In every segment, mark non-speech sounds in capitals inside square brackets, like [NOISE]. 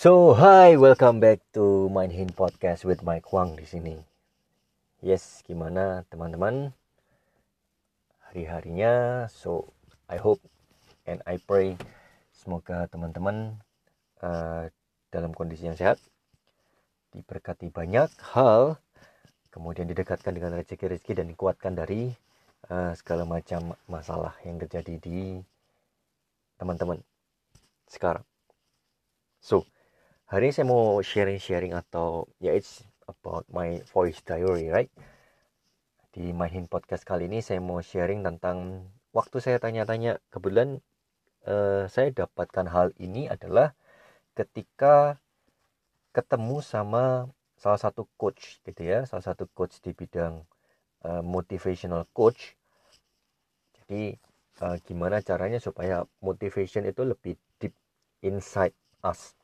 So, hi, welcome back to Mind Hin Podcast with Mike Wang di sini. Yes, gimana teman-teman? Hari-harinya, so I hope and I pray semoga teman-teman uh, dalam kondisi yang sehat, diberkati banyak hal, kemudian didekatkan dengan rezeki-rezeki dan dikuatkan dari uh, segala macam masalah yang terjadi di teman-teman sekarang. So, hari ini saya mau sharing-sharing atau ya it's about my voice diary, right? Di My Hin Podcast kali ini saya mau sharing tentang waktu saya tanya-tanya kebetulan uh, saya dapatkan hal ini adalah ketika ketemu sama salah satu coach gitu ya, salah satu coach di bidang uh, motivational coach. Jadi uh, gimana caranya supaya motivation itu lebih deep inside us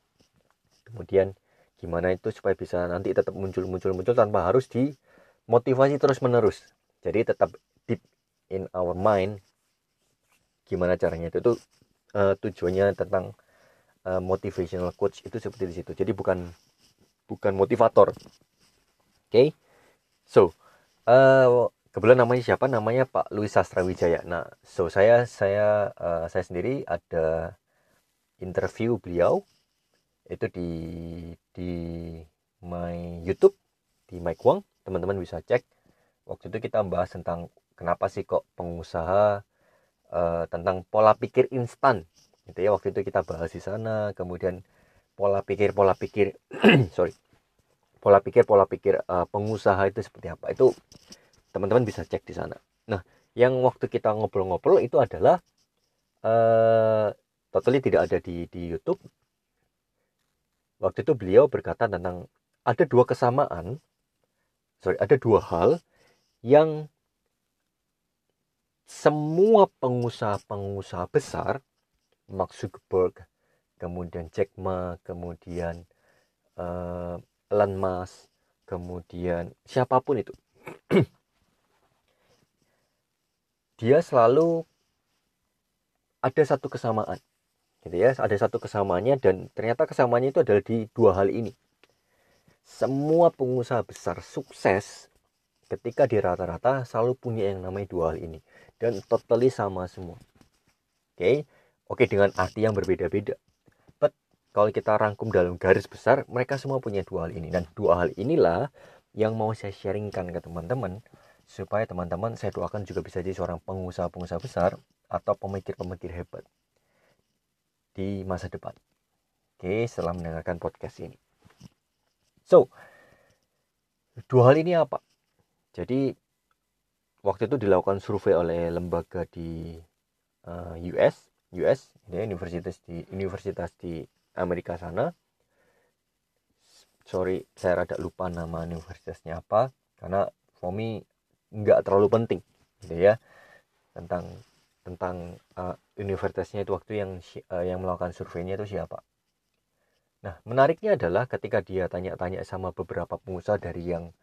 kemudian gimana itu supaya bisa nanti tetap muncul muncul muncul tanpa harus dimotivasi terus menerus jadi tetap deep in our mind gimana caranya itu, itu uh, tujuannya tentang uh, motivational coach itu seperti di situ. Jadi bukan bukan motivator. Oke? Okay? so uh, kebetulan namanya siapa? Namanya Pak Louis Sastrawijaya. Nah so saya saya uh, saya sendiri ada interview beliau itu di di my YouTube di Mike Wang teman-teman bisa cek. Waktu itu kita bahas tentang kenapa sih kok pengusaha uh, tentang pola pikir instan. Gitu ya waktu itu kita bahas di sana. Kemudian pola pikir pola pikir [CLEARS THROAT] sorry. Pola pikir pola pikir uh, pengusaha itu seperti apa itu teman-teman bisa cek di sana. Nah yang waktu kita ngobrol-ngobrol itu adalah uh, totally tidak ada di di YouTube waktu itu beliau berkata tentang ada dua kesamaan sorry ada dua hal yang semua pengusaha-pengusaha besar Mark Zuckerberg kemudian Jack Ma kemudian uh, Elon Musk kemudian siapa pun itu [CLEARS THROAT] dia selalu ada satu kesamaan gitu ya ada satu kesamaannya dan ternyata kesamaannya itu adalah di dua hal ini. Semua pengusaha besar sukses ketika di rata-rata selalu punya yang namanya dua hal ini. Dan totally sama semua. Oke? Okay? oke okay, dengan arti yang berbeda-beda. But kalau kita rangkum dalam garis besar mereka semua punya dua hal ini. Dan dua hal inilah yang mau saya sharingkan ke teman-teman supaya teman-teman saya doakan juga bisa jadi seorang pengusaha-pengusaha besar atau pemikir-pemikir hebat di masa depan. Oke, setelah mendengarkan podcast ini. So, dua hal ini apa? Jadi, waktu itu dilakukan survei oleh lembaga di uh, eh, US, US, ya, universitas di universitas di Amerika sana. Sorry, saya rada lupa nama universitasnya apa, karena for me nggak terlalu penting, gitu ya, tentang tentang uh, universitasnya itu waktu yang uh, yang melakukan surveinya itu siapa. Nah, menariknya adalah ketika dia tanya-tanya sama beberapa pengusaha dari yang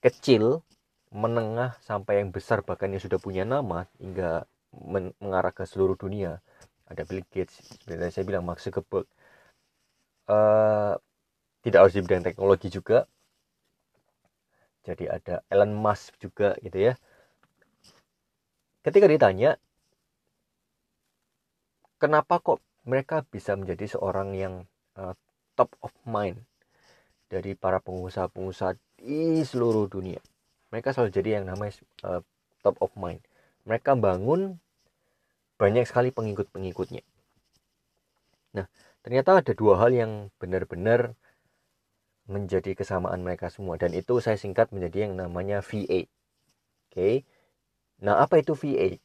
kecil, menengah sampai yang besar bahkan yang sudah punya nama hingga men mengarah ke seluruh dunia. Ada Bill Gates, sebenarnya saya bilang Mark Zuckerberg. Uh, tidak harus di bidang teknologi juga. Jadi ada Elon Musk juga gitu ya. Ketika ditanya, kenapa kok mereka bisa menjadi seorang yang uh, top of mind dari para pengusaha-pengusaha di seluruh dunia. Mereka selalu jadi yang namanya uh, top of mind. Mereka bangun banyak sekali pengikut-pengikutnya. Nah, ternyata ada dua hal yang benar-benar menjadi kesamaan mereka semua dan itu saya singkat menjadi yang namanya VA. Oke. Okay. Nah, apa itu VA?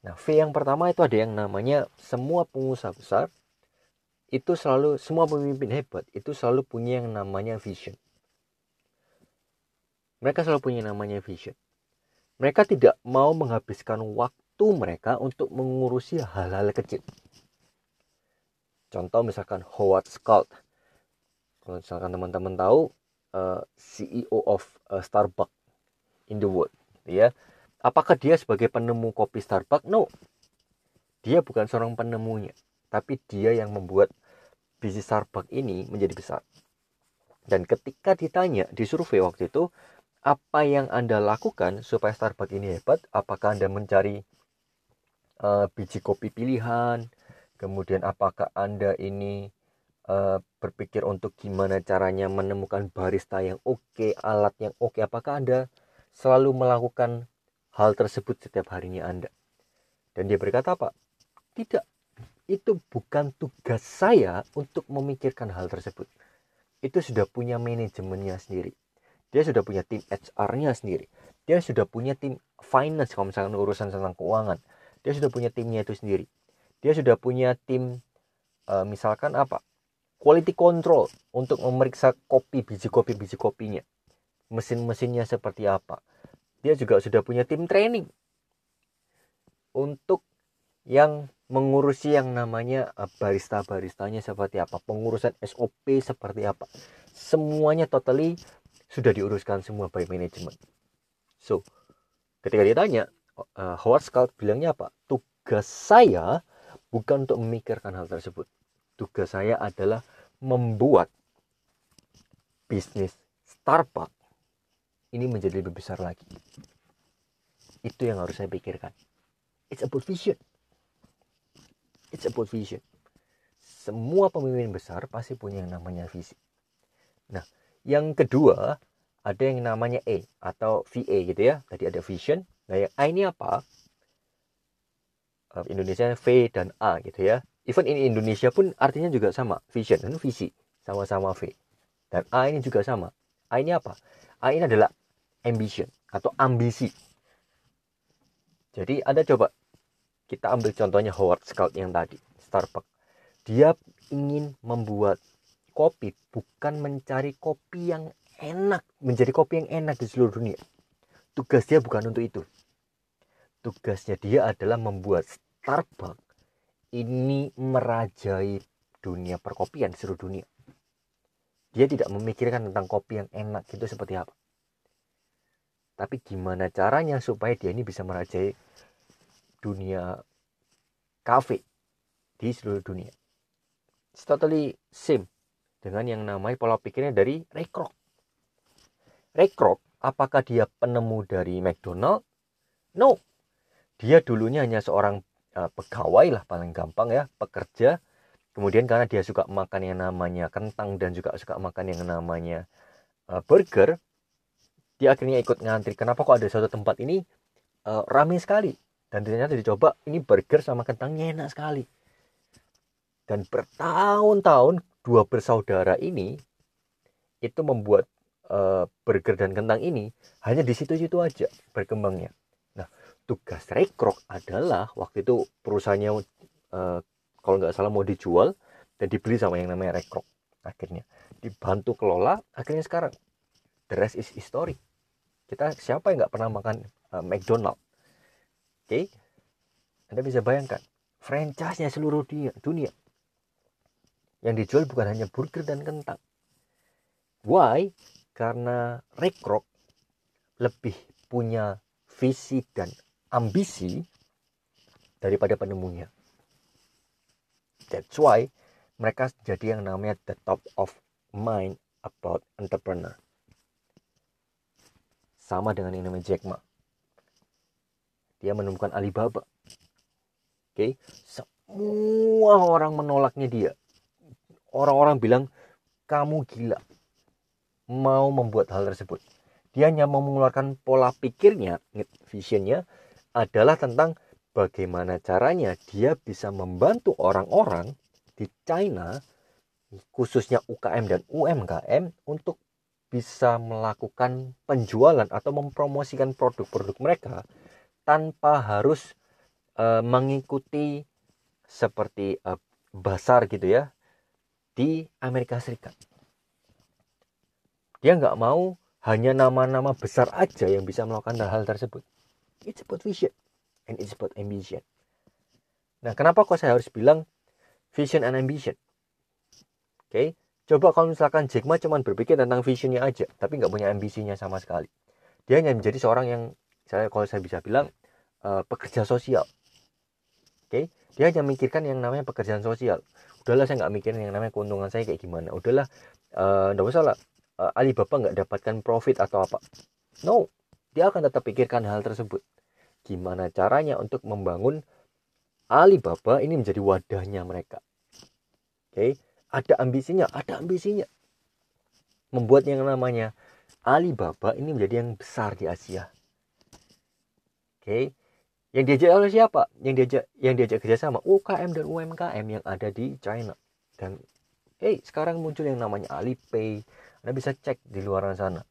Nah, V yang pertama itu ada yang namanya semua pengusaha besar itu selalu semua pemimpin hebat itu selalu punya yang namanya vision. Mereka selalu punya namanya vision. Mereka tidak mau menghabiskan waktu mereka untuk mengurusi hal-hal kecil. Contoh misalkan Howard Schultz. Kalau misalkan teman-teman tahu eh, CEO of uh, Starbucks in the world, ya apakah dia sebagai penemu kopi Starbucks? No. Dia bukan seorang penemunya, tapi dia yang membuat bisnis Starbucks ini menjadi besar. Dan ketika ditanya di survei waktu itu, apa yang Anda lakukan supaya Starbucks ini hebat? Apakah Anda mencari uh, biji kopi pilihan? Kemudian apakah Anda ini uh, berpikir untuk gimana caranya menemukan barista yang oke, okay, alat yang oke? Okay? Apakah Anda selalu melakukan hal tersebut setiap harinya Anda? Dan dia berkata apa? Tidak. Itu bukan tugas saya untuk memikirkan hal tersebut. Itu sudah punya manajemennya sendiri. Dia sudah punya tim HR-nya sendiri. Dia sudah punya tim finance kalau misalkan urusan tentang keuangan. Dia sudah punya timnya itu sendiri. Dia sudah punya tim uh, misalkan apa? Quality control untuk memeriksa kopi biji kopi biji kopinya. Mesin-mesinnya seperti apa. Dia juga sudah punya tim training untuk yang mengurusi yang namanya eh, barista-baristanya seperti apa, pengurusan SOP seperti apa. Semuanya totally sudah diuruskan semua by management. So, ketika ditanya, uh, Howard Scott bilangnya apa? Tugas saya bukan untuk memikirkan hal tersebut. Tugas saya adalah membuat bisnis Starbucks ini menjadi lebih besar lagi. Itu yang harus saya pikirkan. It's about vision. It's about vision. Semua pemimpin besar pasti punya yang namanya visi. Nah, yang kedua ada yang namanya E atau VA gitu ya. Tadi ada vision. Nah, yang A ini apa? Indonesia V dan A gitu ya. Even in Indonesia pun artinya juga sama, vision dan visi, sama-sama V. Dan A ini juga sama. A ini apa? A ini adalah ambition atau ambisi. Jadi Anda coba kita ambil contohnya Howard Scout yang tadi, Starbucks. Dia ingin membuat kopi bukan mencari kopi yang enak, menjadi kopi yang enak di seluruh dunia. Tugas dia bukan untuk itu. Tugasnya dia adalah membuat Starbucks ini merajai dunia perkopian di seluruh dunia. Dia tidak memikirkan tentang kopi yang enak itu seperti apa. Tapi gimana caranya supaya dia ini bisa merajai dunia kafe di seluruh dunia. It's totally same dengan yang namanya pola pikirnya dari Ray Kroc. Ray Kroc, apakah dia penemu dari McDonald? No. Dia dulunya hanya seorang uh, pegawai lah paling gampang ya, pekerja. Kemudian karena dia suka makan yang namanya kentang dan juga suka makan yang namanya uh, burger, dia akhirnya ikut ngantri. Kenapa kok ada satu tempat ini uh, ramai sekali? dan ternyata dicoba ini burger sama kentangnya enak sekali. Dan bertahun-tahun dua bersaudara ini itu membuat uh, burger dan kentang ini hanya di situ-situ aja berkembangnya. Nah tugas Rekrok adalah waktu itu perusahaannya uh, kalau nggak salah mau dijual dan dibeli sama yang namanya Rekrok akhirnya. Dibantu kelola akhirnya sekarang. The rest is history kita siapa yang nggak pernah makan uh, McDonald Oke, okay? Anda bisa bayangkan franchise-nya seluruh dunia, dunia yang dijual bukan hanya burger dan kentang. Why? Karena Rekrok lebih punya visi dan ambisi daripada penemunya. That's why mereka jadi yang namanya the top of mind about entrepreneur. Sama dengan yang namanya Jack Ma dia menemukan Alibaba. Oke, semua orang menolaknya dia. Orang-orang bilang kamu gila mau membuat hal tersebut. Dia hanya mengeluarkan pola pikirnya, visionnya adalah tentang bagaimana caranya dia bisa membantu orang-orang di China khususnya UKM dan UMKM untuk bisa melakukan penjualan atau mempromosikan produk-produk mereka tanpa harus uh, mengikuti seperti uh, basar gitu ya di Amerika Serikat. Dia nggak mau hanya nama-nama besar aja yang bisa melakukan hal-hal tersebut. It's about vision and it's about ambition. Nah, kenapa kok saya harus bilang vision and ambition? Oke, okay? Coba kalau misalkan Jack Ma cuma berpikir tentang visionnya aja, tapi nggak punya ambisinya sama sekali. Dia hanya menjadi seorang yang saya kalau saya bisa bilang uh, pekerja sosial. Okay? dia hanya mikirkan yang namanya pekerjaan sosial. Udahlah saya nggak mikirin yang namanya keuntungan saya kayak gimana. Udahlah uh, usah lah. Uh, Alibaba nggak dapatkan profit atau apa. No. Dia akan tetap pikirkan hal tersebut. Gimana caranya untuk membangun Alibaba ini menjadi wadahnya mereka? Oke? okay? Ada ambisinya ada ambisinya. Membuat yang namanya Alibaba ini menjadi yang besar di Asia. Oke. Okay? yang diajak oleh siapa? Yang diajak yang diajak kerjasama UKM dan UMKM yang ada di China. Dan eh hey, sekarang muncul yang namanya Alipay. Anda bisa cek di luar sana.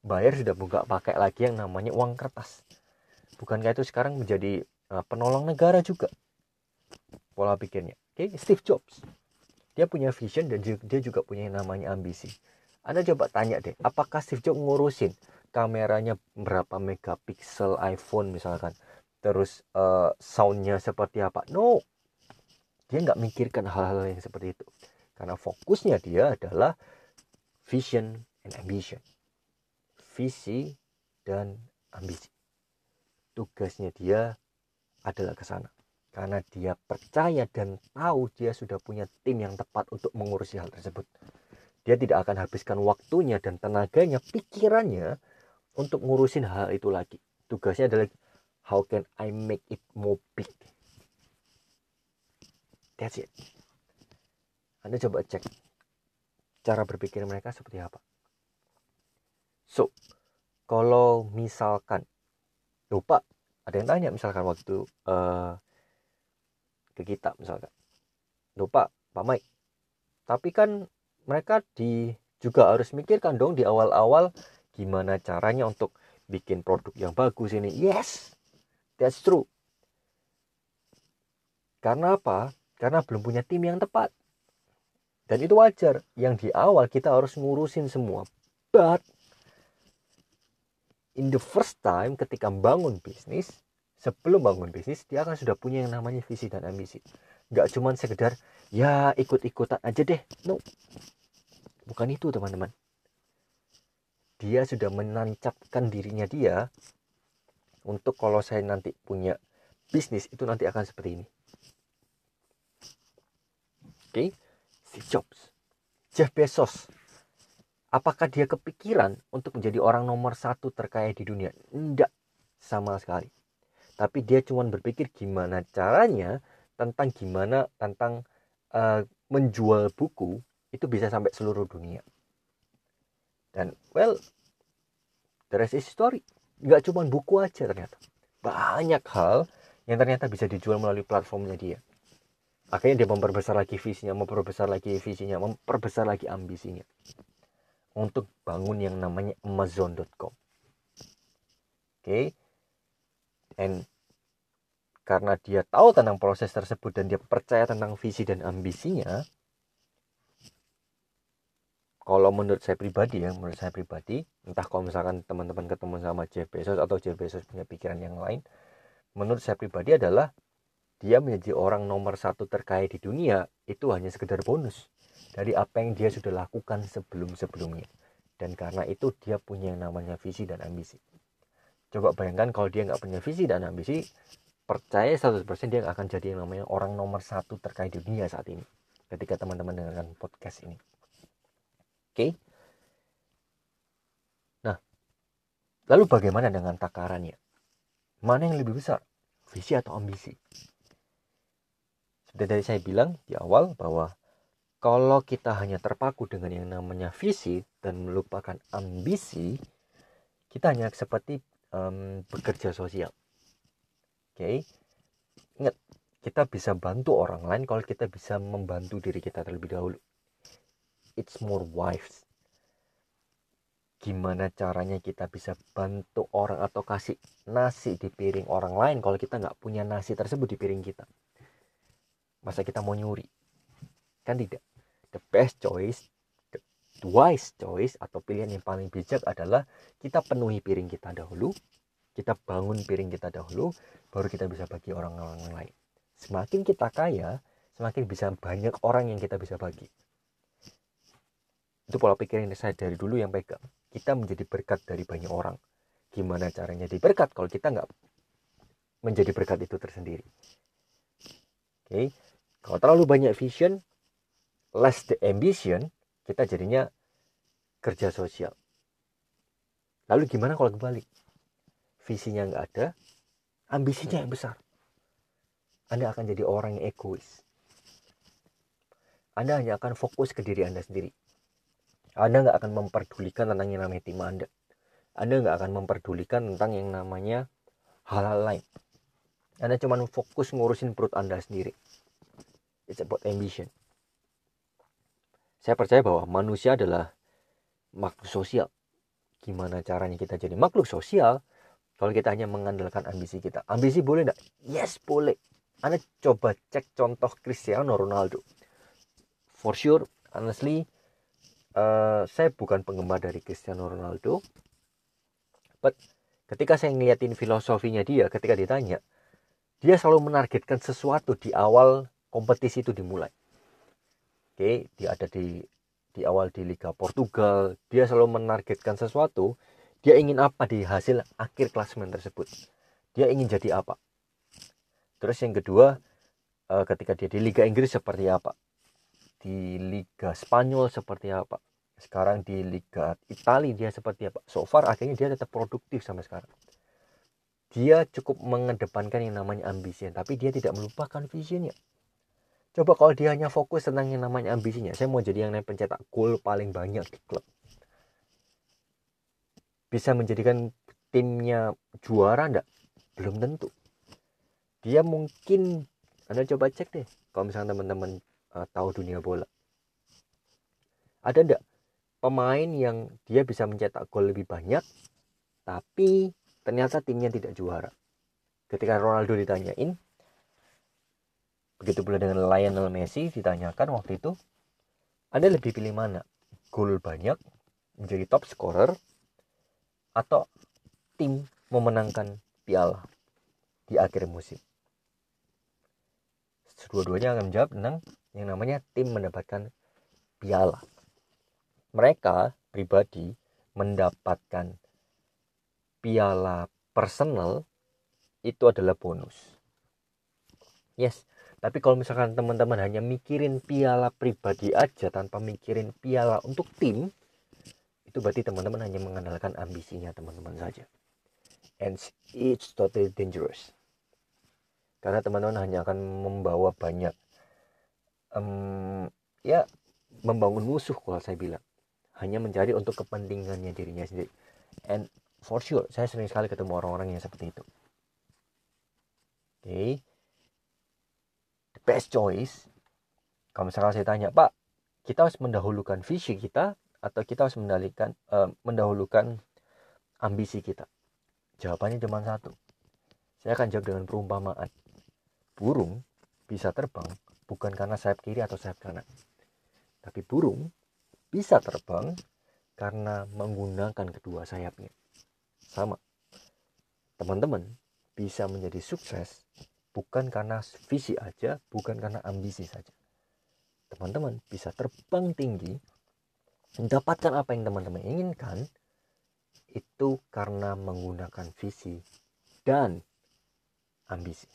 Bayar sudah buka pakai lagi yang namanya uang kertas. Bukankah itu sekarang menjadi uh, penolong negara juga? Pola pikirnya. Oke okay? Steve Jobs dia punya vision dan dia juga punya yang namanya ambisi. Anda coba tanya deh apakah Steve Jobs ngurusin kameranya berapa megapiksel iPhone misalkan? Terus uh, soundnya seperti apa? No. Dia nggak mikirkan hal-hal yang seperti itu. Karena fokusnya dia adalah vision and ambition. Visi dan ambisi. Tugasnya dia adalah ke sana karena dia percaya dan tahu dia sudah punya tim yang tepat untuk mengurusi hal tersebut. Dia tidak akan habiskan waktunya dan tenaganya pikirannya untuk ngurusin hal itu lagi. Tugasnya adalah how can I make it more big? That's it. Anda coba cek cara berpikir mereka seperti apa. So kalau misalkan lupa ada yang tanya misalkan waktu uh, ke kita misalkan lupa Pak Mike tapi kan mereka di juga harus mikirkan dong di awal-awal gimana caranya untuk bikin produk yang bagus ini yes That's true. Karena apa? Karena belum punya tim yang tepat. Dan itu wajar. Yang di awal kita harus ngurusin semua. But in the first time ketika bangun bisnis, sebelum bangun bisnis, dia akan sudah punya yang namanya visi dan ambisi. Gak cuman sekedar, ya ikut-ikutan aja deh. No. Bukan itu teman-teman. Dia sudah menancapkan dirinya dia untuk kalau saya nanti punya bisnis itu nanti akan seperti ini. Oke, okay? Steve Jobs, Jeff Bezos, apakah dia kepikiran untuk menjadi orang nomor satu terkaya di dunia? Tidak sama sekali. Tapi dia cuma berpikir gimana caranya tentang gimana tentang uh, menjual buku itu bisa sampai seluruh dunia. Dan well, the rest is story nggak cuma buku aja ternyata. Banyak hal yang ternyata bisa dijual melalui platformnya dia. Akhirnya dia memperbesar lagi visinya memperbesar lagi visinya memperbesar lagi ambisinya. Untuk bangun yang namanya amazon.com oke? okay? And karena dia tahu tentang proses tersebut dan dia percaya tentang visi dan ambisinya kalau menurut saya pribadi ya menurut saya pribadi entah kalau misalkan teman-teman ketemu sama Jeff Bezos atau Jeff Bezos punya pikiran yang lain menurut saya pribadi adalah dia menjadi orang nomor satu terkaya di dunia itu hanya sekedar bonus dari apa yang dia sudah lakukan sebelum-sebelumnya. Dan karena itu dia punya yang namanya visi dan ambisi coba bayangkan kalau dia nggak punya visi dan ambisi percaya 100% dia akan jadi yang namanya orang nomor satu terkaya di dunia saat ini ketika teman-teman dengarkan podcast ini Oke. Nah, lalu bagaimana dengan takarannya? Mana yang lebih besar? Visi atau ambisi? Seperti tadi saya bilang di awal bahwa kalau kita hanya terpaku dengan yang namanya visi dan melupakan ambisi, kita hanya seperti um, bekerja sosial. Oke, okay? ingat kita bisa bantu orang lain kalau kita bisa membantu diri kita terlebih dahulu. It's more wives gimana caranya kita bisa bantu orang atau kasih nasi di piring orang lain kalau kita nggak punya nasi tersebut di piring kita? Masa kita mau nyuri? Kan tidak. The best choice wise choice atau pilihan yang paling bijak adalah kita penuhi piring kita dahulu kita bangun piring kita dahulu baru kita bisa bagi orang-orang lain. Semakin kita kaya semakin bisa banyak orang yang kita bisa bagi. Itu pola pikir yang saya dari dulu yang pegang. Kita menjadi berkat dari banyak orang. Gimana caranya jadi berkat kalau kita nggak menjadi berkat itu tersendiri? Okay? kalau terlalu banyak vision less the ambition kita jadinya kerja sosial lalu gimana kalau kebalik visinya nggak ada ambisinya yang besar anda akan jadi orang yang egois anda hanya akan fokus ke diri Anda sendiri. Anda nggak akan memperdulikan tentang yang namanya tim Anda. Anda nggak akan memperdulikan tentang yang namanya hal-hal lain. Anda cuma fokus ngurusin perut Anda sendiri. It's about ambition. Saya percaya bahwa manusia adalah makhluk sosial. Gimana caranya kita jadi makhluk sosial kalau kita hanya mengandalkan ambisi kita? Ambisi boleh enggak? Yes, boleh. Anda coba cek contoh Cristiano Ronaldo for sure honestly uh, saya bukan penggemar dari Cristiano Ronaldo but ketika saya ngeliatin filosofinya dia ketika ditanya dia selalu menargetkan sesuatu di awal kompetisi itu dimulai oke dia ada di di awal di Liga Portugal. Dia selalu menargetkan sesuatu. Dia ingin apa di hasil akhir klasemen tersebut? Dia ingin jadi apa? Terus yang kedua uh, ketika dia di Liga Inggris seperti apa? Di Liga Spanyol seperti apa? Sekarang di Liga Italia dia seperti apa? So far akhirnya dia tetap produktif sampai sekarang. Dia cukup mengedepankan yang namanya ambisi tapi dia tidak melupakan visinya coba kalau dia hanya fokus tentang yang namanya ambisinya saya mau jadi yang pencetak gol paling banyak di klub bisa menjadikan timnya juara enggak belum tentu dia mungkin anda coba cek deh kalau misalnya teman-teman uh, tahu dunia bola. Ada enggak pemain yang dia bisa mencetak gol lebih banyak tapi ternyata timnya tidak juara. Ketika Ronaldo ditanyain begitu pula dengan Lionel Messi ditanyakan waktu itu Anda lebih pilih mana? Gol banyak menjadi top scorer atau tim memenangkan piala di akhir musim? Kedua-duanya akan menjawab tentang yang namanya tim mendapatkan piala. Mereka pribadi mendapatkan piala personal itu adalah bonus. Yes, tapi kalau misalkan teman-teman hanya mikirin piala pribadi aja tanpa mikirin piala untuk tim, itu berarti teman-teman hanya mengandalkan ambisinya teman-teman saja. And it's totally dangerous. Karena teman-teman hanya akan membawa banyak um, ya membangun musuh kalau saya bilang hanya mencari untuk kepentingannya dirinya sendiri and for sure saya sering sekali ketemu orang-orang yang seperti itu oke okay. Best choice kalau misalnya saya tanya pak kita harus mendahulukan visi kita atau kita harus mendalikan uh, mendahulukan ambisi kita jawabannya cuma satu saya akan jawab dengan perumpamaan burung bisa terbang bukan karena sayap kiri atau sayap kanan. Tapi burung bisa terbang karena menggunakan kedua sayapnya. Sama. Teman-teman bisa menjadi sukses bukan karena visi aja, bukan karena ambisi saja. Teman-teman bisa terbang tinggi, mendapatkan apa yang teman-teman inginkan, itu karena menggunakan visi dan ambisi.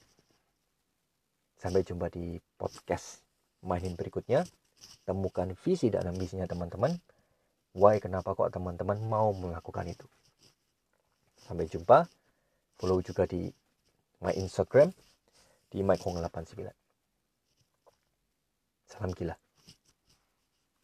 Sampai jumpa di podcast mainin berikutnya. Temukan visi dan ambisinya teman-teman. Why kenapa kok teman-teman mau melakukan itu. Sampai jumpa. Follow juga di my Instagram di mike89. Salam gila.